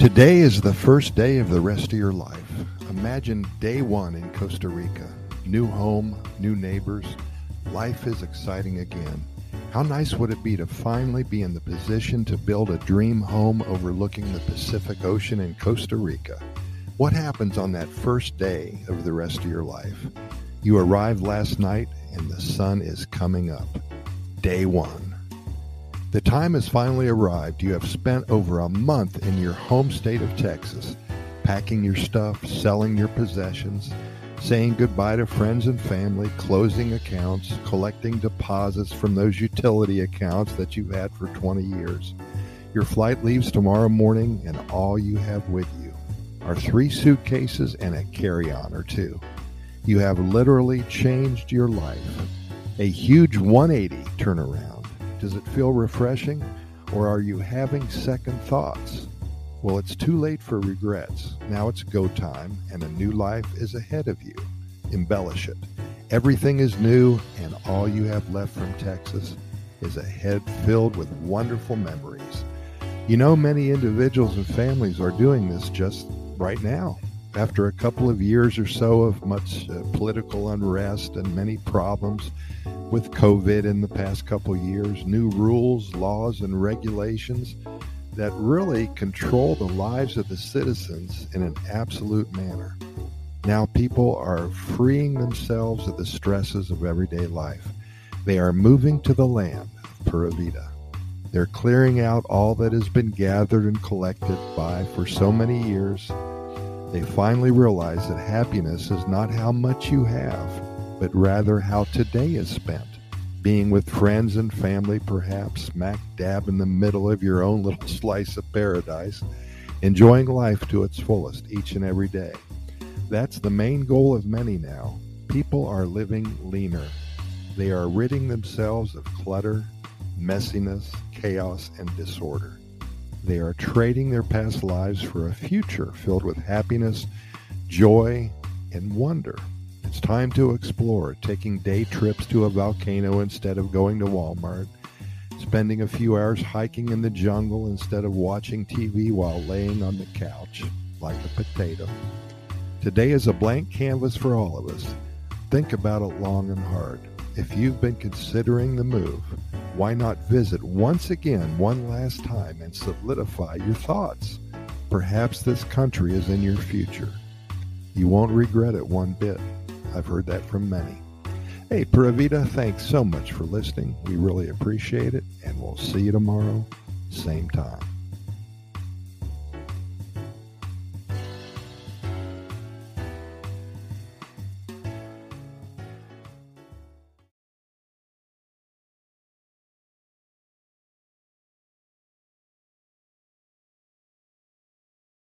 Today is the first day of the rest of your life. Imagine day one in Costa Rica. New home, new neighbors. Life is exciting again. How nice would it be to finally be in the position to build a dream home overlooking the Pacific Ocean in Costa Rica? What happens on that first day of the rest of your life? You arrived last night and the sun is coming up. Day one. The time has finally arrived. You have spent over a month in your home state of Texas, packing your stuff, selling your possessions, saying goodbye to friends and family, closing accounts, collecting deposits from those utility accounts that you've had for 20 years. Your flight leaves tomorrow morning, and all you have with you are three suitcases and a carry on or two. You have literally changed your life. A huge 180 turnaround. Does it feel refreshing? Or are you having second thoughts? Well, it's too late for regrets. Now it's go time, and a new life is ahead of you. Embellish it. Everything is new, and all you have left from Texas is a head filled with wonderful memories. You know, many individuals and families are doing this just right now. After a couple of years or so of much uh, political unrest and many problems, with COVID in the past couple years, new rules, laws, and regulations that really control the lives of the citizens in an absolute manner. Now people are freeing themselves of the stresses of everyday life. They are moving to the land of Pura Vida. They're clearing out all that has been gathered and collected by for so many years. They finally realize that happiness is not how much you have, but rather how today is spent. Being with friends and family, perhaps smack dab in the middle of your own little slice of paradise, enjoying life to its fullest each and every day. That's the main goal of many now. People are living leaner. They are ridding themselves of clutter, messiness, chaos, and disorder. They are trading their past lives for a future filled with happiness, joy, and wonder. It's time to explore, taking day trips to a volcano instead of going to Walmart, spending a few hours hiking in the jungle instead of watching TV while laying on the couch like a potato. Today is a blank canvas for all of us. Think about it long and hard. If you've been considering the move, why not visit once again one last time and solidify your thoughts? Perhaps this country is in your future. You won't regret it one bit. I've heard that from many. Hey, Pura Vida, thanks so much for listening. We really appreciate it, and we'll see you tomorrow, same time.